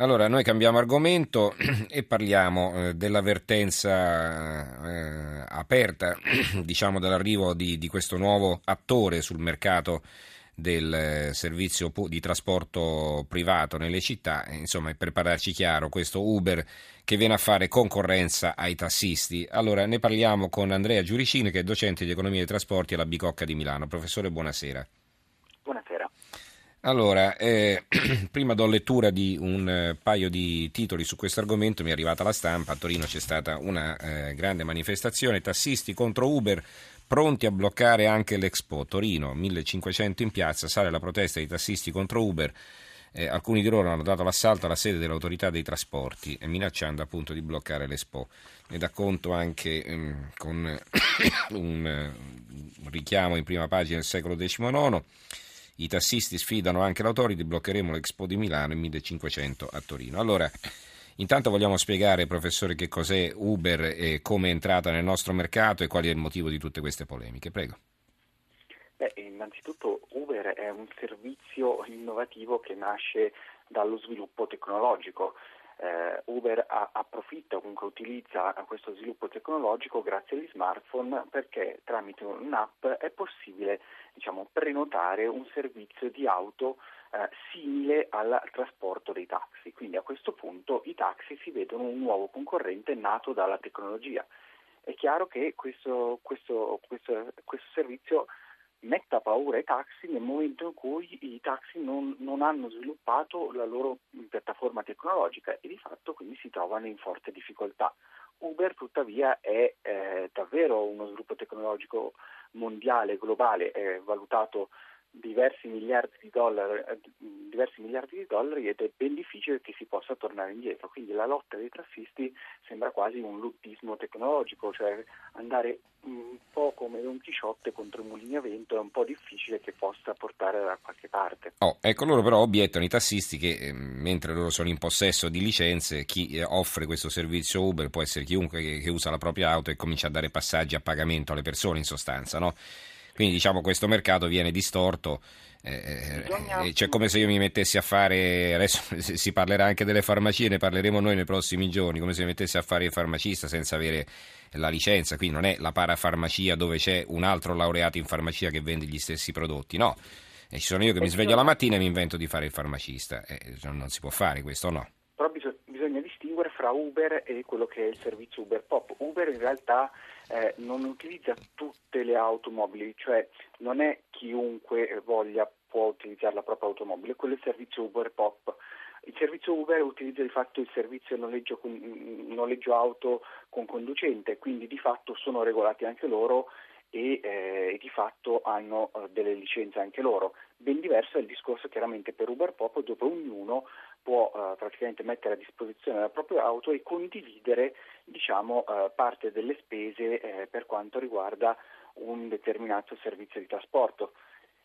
Allora, noi cambiamo argomento e parliamo eh, dell'avvertenza eh, aperta, diciamo, dell'arrivo di, di, questo nuovo attore sul mercato del eh, servizio di trasporto privato nelle città. Insomma, per parlarci chiaro, questo Uber che viene a fare concorrenza ai tassisti. Allora, ne parliamo con Andrea Giuricini, che è docente di economia dei trasporti alla Bicocca di Milano. Professore, buonasera. Allora, eh, prima do lettura di un eh, paio di titoli su questo argomento, mi è arrivata la stampa, a Torino c'è stata una eh, grande manifestazione, tassisti contro Uber, pronti a bloccare anche l'Expo, Torino, 1500 in piazza, sale la protesta dei tassisti contro Uber, eh, alcuni di loro hanno dato l'assalto alla sede dell'autorità dei trasporti, minacciando appunto di bloccare l'Expo. Ne dà conto anche ehm, con un, eh, un richiamo in prima pagina del secolo XIX. I tassisti sfidano anche l'autority, bloccheremo l'Expo di Milano e 1500 a Torino. Allora, intanto vogliamo spiegare, professore, che cos'è Uber e come è entrata nel nostro mercato e qual è il motivo di tutte queste polemiche. Prego. Beh, innanzitutto Uber è un servizio innovativo che nasce dallo sviluppo tecnologico eh, Uber ha, approfitta, comunque utilizza questo sviluppo tecnologico grazie agli smartphone perché tramite un'app è possibile diciamo, prenotare un servizio di auto eh, simile al trasporto dei taxi. Quindi a questo punto i taxi si vedono un nuovo concorrente nato dalla tecnologia. È chiaro che questo, questo, questo, questo servizio metta paura ai taxi nel momento in cui i taxi non, non, hanno sviluppato la loro piattaforma tecnologica e di fatto quindi si trovano in forte difficoltà. Uber tuttavia è eh, davvero uno sviluppo tecnologico mondiale, globale, è valutato diversi miliardi di dollari, eh, diversi miliardi di dollari ed è ben difficile che si possa tornare indietro. Quindi la lotta dei tassisti sembra quasi un luttismo tecnologico, cioè andare un po' come Don Chisciotte contro i mulini a vento è un po' difficile che possa portare da qualche parte. Oh, ecco, loro però obiettano i tassisti che eh, mentre loro sono in possesso di licenze, chi eh, offre questo servizio Uber può essere chiunque che usa la propria auto e comincia a dare passaggi a pagamento alle persone in sostanza, no? Quindi diciamo questo mercato viene distorto. Eh, eh, cioè come se io mi mettessi a fare, adesso si parlerà anche delle farmacie, ne parleremo noi nei prossimi giorni, come se mi mettessi a fare il farmacista senza avere la licenza, quindi non è la parafarmacia dove c'è un altro laureato in farmacia che vende gli stessi prodotti, no. E ci sono io che mi sveglio la mattina e mi invento di fare il farmacista, eh, non si può fare questo, no? Però bisogna distinguere fra Uber e quello che è il servizio Uber Pop. Uber in realtà eh, non utilizza tutte le automobili, cioè non è chiunque voglia può utilizzare la propria automobile, quello è il servizio Uber Pop. Il servizio Uber utilizza di fatto il servizio noleggio, noleggio auto con conducente, quindi di fatto sono regolati anche loro e, eh, di fatto hanno eh, delle licenze anche loro. Ben diverso è il discorso chiaramente per Uber Pop dove ognuno può eh, praticamente mettere a disposizione la propria auto e condividere diciamo, eh, parte delle spese eh, per quanto riguarda un determinato servizio di trasporto.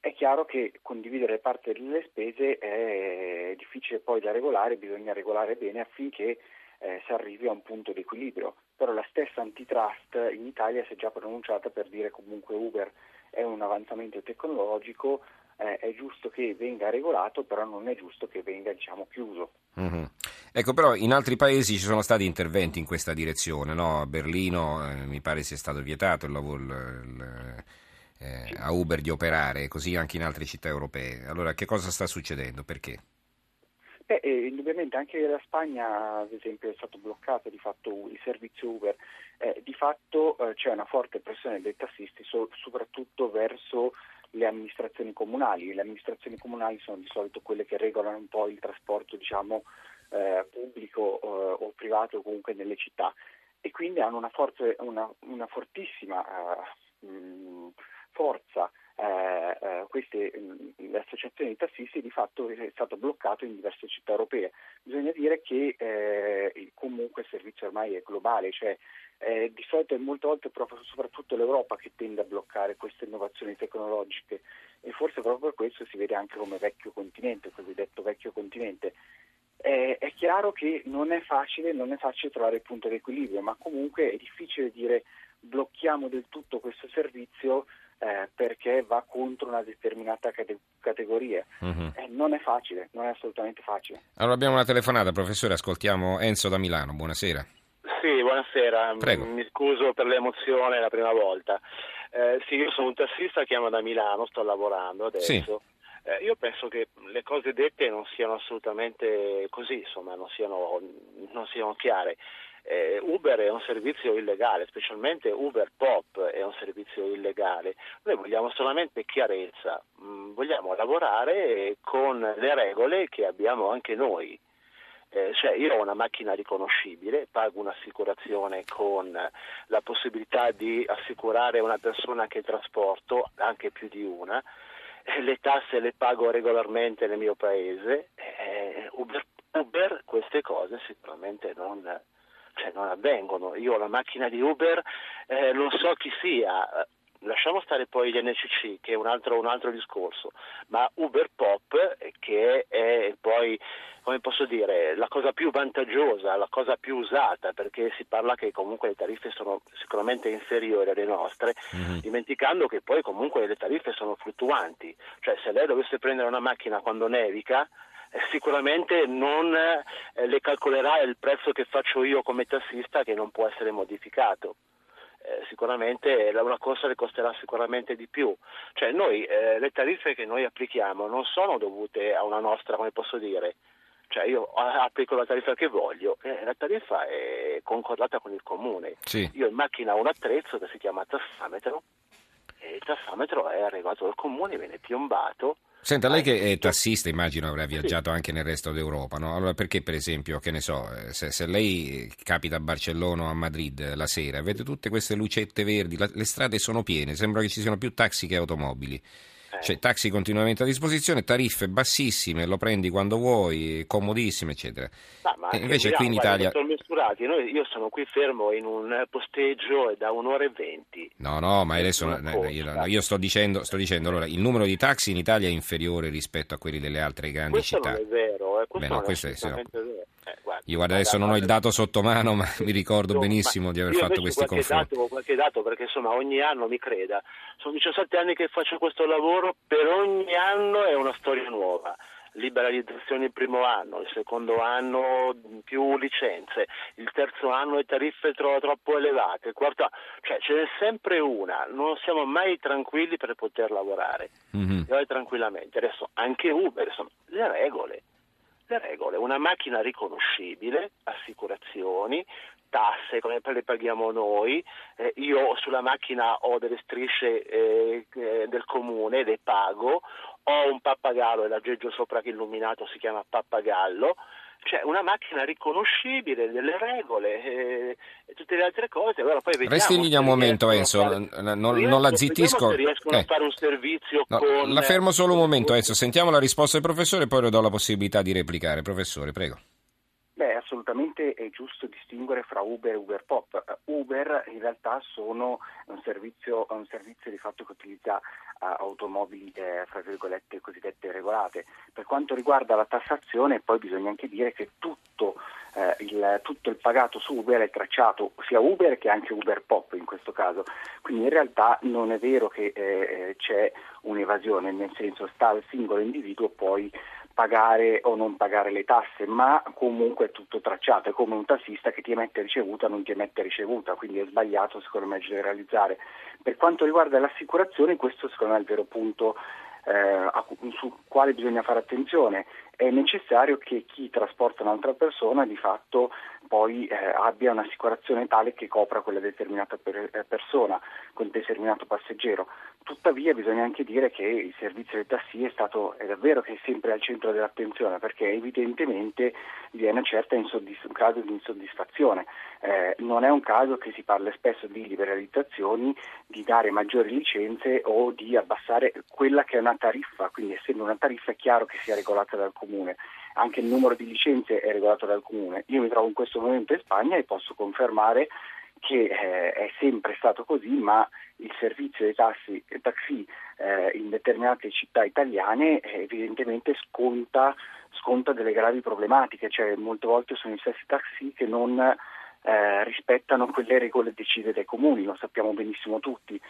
È chiaro che condividere parte delle spese è difficile poi da regolare, bisogna regolare bene affinché eh, si arrivi a un punto di equilibrio, però la stessa antitrust in Italia si è già pronunciata per dire comunque Uber è un avanzamento tecnologico, eh, è giusto che venga regolato, però non è giusto che venga diciamo, chiuso. Mm-hmm. Ecco, però in altri paesi ci sono stati interventi in questa direzione, no? A Berlino eh, mi pare sia stato vietato il lavoro il, il, eh, a Uber di operare, così anche in altre città europee. Allora, che cosa sta succedendo? Perché? Beh, eh, indubbiamente anche la Spagna, ad esempio, è stato bloccato di fatto il servizio Uber. Eh, di fatto eh, c'è una forte pressione dei tassisti, so, soprattutto verso le amministrazioni comunali. Le amministrazioni comunali sono di solito quelle che regolano un po' il trasporto, diciamo, eh, pubblico eh, o privato comunque nelle città e quindi hanno una, forze, una, una fortissima uh, mh, forza eh, eh, queste mh, le associazioni di tassisti di fatto è stato bloccato in diverse città europee. Bisogna dire che eh, comunque il servizio ormai è globale, cioè eh, di solito è molte volte proprio, soprattutto l'Europa che tende a bloccare queste innovazioni tecnologiche e forse proprio per questo si vede anche come vecchio continente, cosiddetto vecchio continente. Eh, è chiaro che non è facile, non è facile trovare il punto di equilibrio, ma comunque è difficile dire blocchiamo del tutto questo servizio eh, perché va contro una determinata cate- categoria. Uh-huh. Eh, non è facile, non è assolutamente facile. Allora abbiamo una telefonata, professore, ascoltiamo Enzo da Milano, buonasera. Sì, buonasera, Prego. mi scuso per l'emozione la prima volta. Eh, sì, io sono un tassista, chiamo da Milano, sto lavorando adesso. Sì. Eh, io penso che le cose dette non siano assolutamente così, insomma, non siano, non siano chiare. Eh, Uber è un servizio illegale, specialmente Uber Pop è un servizio illegale. Noi vogliamo solamente chiarezza, mm, vogliamo lavorare con le regole che abbiamo anche noi. Eh, cioè io ho una macchina riconoscibile, pago un'assicurazione con la possibilità di assicurare una persona che trasporto, anche più di una, eh, le tasse le pago regolarmente nel mio paese, eh, Uber, Uber, queste cose sicuramente non, cioè, non, avvengono. Io la macchina di Uber, eh, non so chi sia, lasciamo stare poi gli NCC che è un altro, un altro discorso, ma Uber Pop che è poi come posso dire, la cosa più vantaggiosa, la cosa più usata, perché si parla che comunque le tariffe sono sicuramente inferiori alle nostre, mm-hmm. dimenticando che poi comunque le tariffe sono fluttuanti, cioè se lei dovesse prendere una macchina quando nevica, eh, sicuramente non eh, le calcolerà il prezzo che faccio io come tassista che non può essere modificato. Eh, sicuramente una corsa le costerà sicuramente di più. Cioè noi, eh, le tariffe che noi applichiamo non sono dovute a una nostra, come posso dire, cioè io applico la tariffa che voglio, eh, la tariffa è concordata con il comune. Sì. Io in macchina ho un attrezzo che si chiama tassametro e il tassametro è arrivato dal comune, viene piombato. Senta, lei che è tassista, immagino avrà viaggiato anche nel resto d'Europa, no? Allora perché per esempio, che ne so, eh, se, se, lei capita a Barcellona o a Madrid la sera, vede tutte queste lucette verdi, la, le strade sono piene, sembra che ci siano più taxi che automobili. Cioè, taxi continuamente a disposizione, tariffe bassissime, lo prendi quando vuoi, comodissime, eccetera. Ma, ma invece qui in Italia... Noi, io sono qui fermo in un posteggio da un'ora e venti. No, no, ma adesso io, io, sto, dicendo, sto dicendo, allora, il numero di taxi in Italia è inferiore rispetto a quelli delle altre grandi questo città. Non è vero, eh, questo Beh, no, non questo è è, no. vero. Io guarda, adesso non ho il dato sotto mano, ma mi ricordo benissimo di aver fatto questi confronti. Dato, qualche dato, perché insomma ogni anno, mi creda, sono 17 anni che faccio questo lavoro, per ogni anno è una storia nuova liberalizzazione il primo anno, il secondo anno più licenze, il terzo anno le tariffe tro- troppo elevate, il quarto anno, cioè ce n'è sempre una, non siamo mai tranquilli per poter lavorare, mm-hmm. tranquillamente. Adesso anche Uber, insomma, le regole, le regole, una macchina riconoscibile, assicurazioni, tasse come le paghiamo noi, eh, io sulla macchina ho delle strisce eh, eh del comune, le pago, ho un pappagallo e l'aggeggio sopra che illuminato si chiama pappagallo, cioè una macchina riconoscibile, delle regole eh, e tutte le altre cose. Allora poi vediamo Resti lì un momento, Enzo, fare... non, non, la zittisco. Riescono eh. a fare un servizio no, con... La fermo solo un momento, Enzo, sentiamo la risposta del professore e poi le do la possibilità di replicare. Professore, prego. Beh, assolutamente è giusto distinguere fra Uber e Uber Pop. Uber in realtà sono un servizio, un servizio di fatto che utilizza uh, automobili eh, fra virgolette cosiddette regolate. Per quanto riguarda la tassazione, poi bisogna anche dire che tutto, eh, il, tutto il pagato su Uber è tracciato sia Uber che anche Uber Pop in questo caso. Quindi in realtà non è vero che eh, eh c'è un'evasione, nel senso sta al singolo individuo poi pagare o non pagare le tasse, ma comunque è tutto tracciato, è come un tassista che ti emette ricevuta o non ti emette ricevuta, quindi è sbagliato secondo me generalizzare. Per quanto riguarda l'assicurazione, questo secondo me è il vero punto eh, sul quale bisogna fare attenzione. È necessario che chi trasporta un'altra persona di fatto poi eh, abbia un'assicurazione tale che copra quella determinata per, eh, persona, quel determinato passeggero. Tuttavia bisogna anche dire che il servizio dei tassi è stato è davvero che è sempre al centro dell'attenzione perché evidentemente vi è una certa insoddisf- grado di insoddisfazione. Eh, non è un caso che si parla spesso di liberalizzazioni, di dare maggiori licenze o di abbassare quella che è una tariffa, quindi essendo una tariffa è chiaro che sia regolata dal comune anche il numero di licenze è regolato dal comune. Io mi trovo in questo momento in Spagna e posso confermare che eh, è sempre stato così, ma il servizio dei tassi, taxi eh, in determinate città italiane eh, evidentemente sconta, sconta, delle gravi problematiche, cioè molte volte sono i stessi taxi che non eh, rispettano quelle regole decise dai comuni, lo sappiamo benissimo tutti.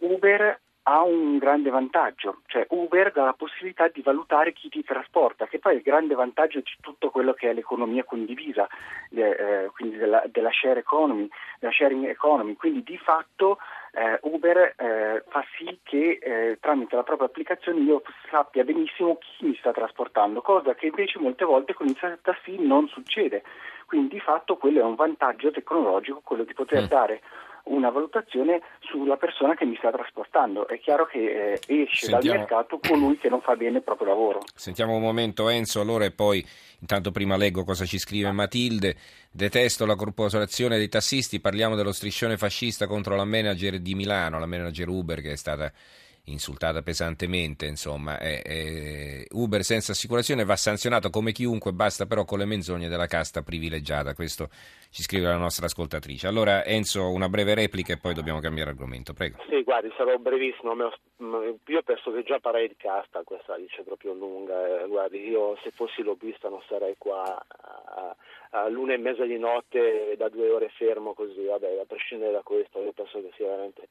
Uber ha un grande vantaggio, cioè Uber dà la possibilità di valutare chi ti trasporta, che poi è il grande vantaggio di tutto quello che è l'economia condivisa, eh, quindi della, della, share economy, della sharing economy, quindi di fatto eh, Uber eh, fa sì che eh, tramite la propria applicazione io sappia benissimo chi mi sta trasportando, cosa che invece molte volte con il taxi non succede. Quindi di fatto quello è un vantaggio tecnologico, quello di poter mm. dare una valutazione sulla persona che mi sta trasportando. È chiaro che eh, esce Sentiamo... dal mercato colui che non fa bene il proprio lavoro. Sentiamo un momento Enzo, allora e poi intanto prima leggo cosa ci scrive Matilde. Detesto la corporazione dei tassisti, parliamo dello striscione fascista contro la manager di Milano, la manager Uber che è stata insultata pesantemente, insomma, è, è Uber senza assicurazione va sanzionato come chiunque, basta però con le menzogne della casta privilegiata, questo ci scrive la nostra ascoltatrice. Allora Enzo, una breve replica e poi dobbiamo cambiare argomento, prego. Sì, guardi, sarò brevissimo, io penso che già parlerei di casta, questa dice proprio lunga, eh, guardi, io se fossi lobbista non sarei qua a, all'una e mezza di notte da due ore fermo così, vabbè, a prescindere da questo, io penso che sia veramente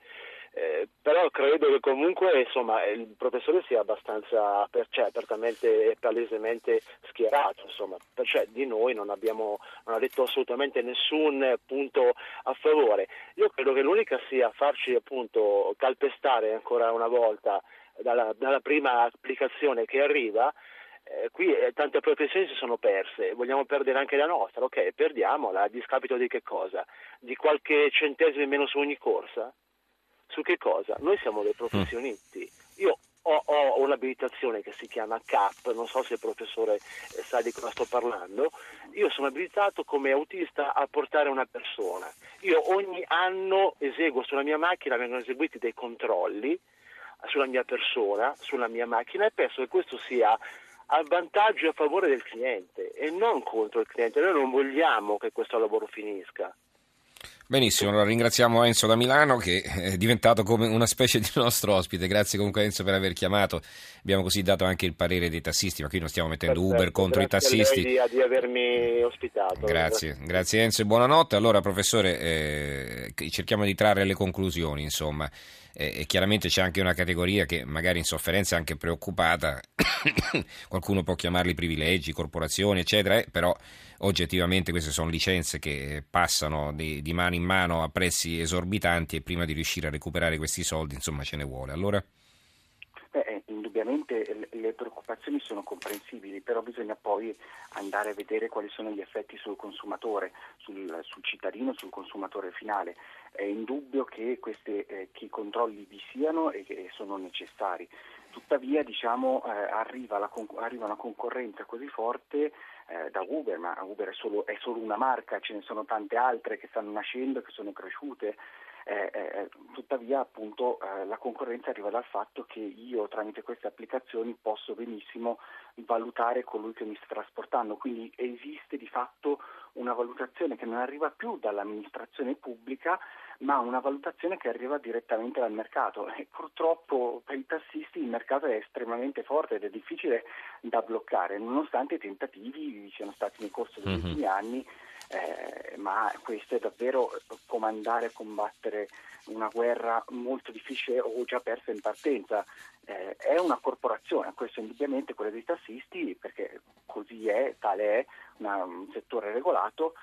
eh, però credo che comunque insomma, il professore sia abbastanza per, cioè, apertamente e palesemente schierato, insomma, cioè, di noi non, abbiamo, non ha detto assolutamente nessun punto a favore. Io credo che l'unica sia farci appunto calpestare ancora una volta dalla, dalla prima applicazione che arriva eh, qui eh, tante professioni si sono perse, vogliamo perdere anche la nostra, ok, perdiamola a discapito di che cosa? Di qualche centesimo in meno su ogni corsa? Su che cosa? Noi siamo dei professionisti. Io ho, ho un'abilitazione che si chiama CAP, non so se il professore eh, sa di cosa sto parlando. Io sono abilitato come autista a portare una persona. Io ogni anno eseguo sulla mia macchina, vengono eseguiti dei controlli sulla mia persona, sulla mia macchina e penso che questo sia a vantaggio e a favore del cliente e non contro il cliente. Noi non vogliamo che questo lavoro finisca. Benissimo, allora ringraziamo Enzo da Milano che è diventato come una specie di nostro ospite. Grazie comunque Enzo per aver chiamato. Abbiamo così dato anche il parere dei tassisti, ma qui non stiamo mettendo Perfetto, Uber contro i tassisti. Grazie di avermi ospitato. Grazie, grazie Enzo e buonanotte. Allora professore, eh, cerchiamo di trarre le conclusioni, insomma. E chiaramente c'è anche una categoria che magari in sofferenza è anche preoccupata, qualcuno può chiamarli privilegi, corporazioni, eccetera, eh, però oggettivamente queste sono licenze che passano di, di, mano in mano a prezzi esorbitanti e prima di riuscire a recuperare questi soldi insomma ce ne vuole. Allora? Beh, eh, indubbiamente le preoccupazioni sono comprensibili, però bisogna poi andare a vedere quali sono gli effetti sul consumatore, sul, sul cittadino, sul consumatore finale. È indubbio che, queste, eh, controlli vi siano e che sono necessari. Tuttavia diciamo, eh, arriva, la, arriva, una concorrenza così forte eh, da Uber, ma Uber è solo, è solo, una marca, ce ne sono tante altre che stanno nascendo, che sono cresciute. Eh, eh, eh tuttavia appunto eh, la concorrenza arriva dal fatto che io tramite queste applicazioni posso benissimo valutare colui che mi sta trasportando, quindi esiste di fatto una valutazione che non arriva più dall'amministrazione pubblica ma una valutazione che arriva direttamente dal mercato e purtroppo per i tassisti il mercato è estremamente forte ed è difficile da bloccare nonostante i tentativi siano stati nel corso degli mm-hmm. ultimi anni eh, ma questo è davvero comandare e combattere una guerra molto difficile o già persa in partenza. Eh, è una corporazione, questo indubbiamente quella dei tassisti, perché così è, tale è, una, un settore regolato.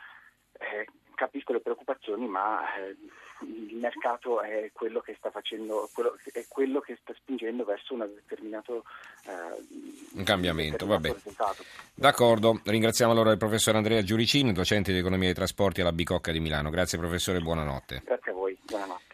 Eh, capisco le preoccupazioni, ma eh, il mercato è quello che sta facendo, quello, è quello che sta spingendo verso un determinato eh, un cambiamento. Vabbè. Risultato. D'accordo, ringraziamo allora il professor Andrea Giuricini, docente di economia dei trasporti alla Bicocca di Milano. Grazie professore, buonanotte. Grazie a voi, buonanotte.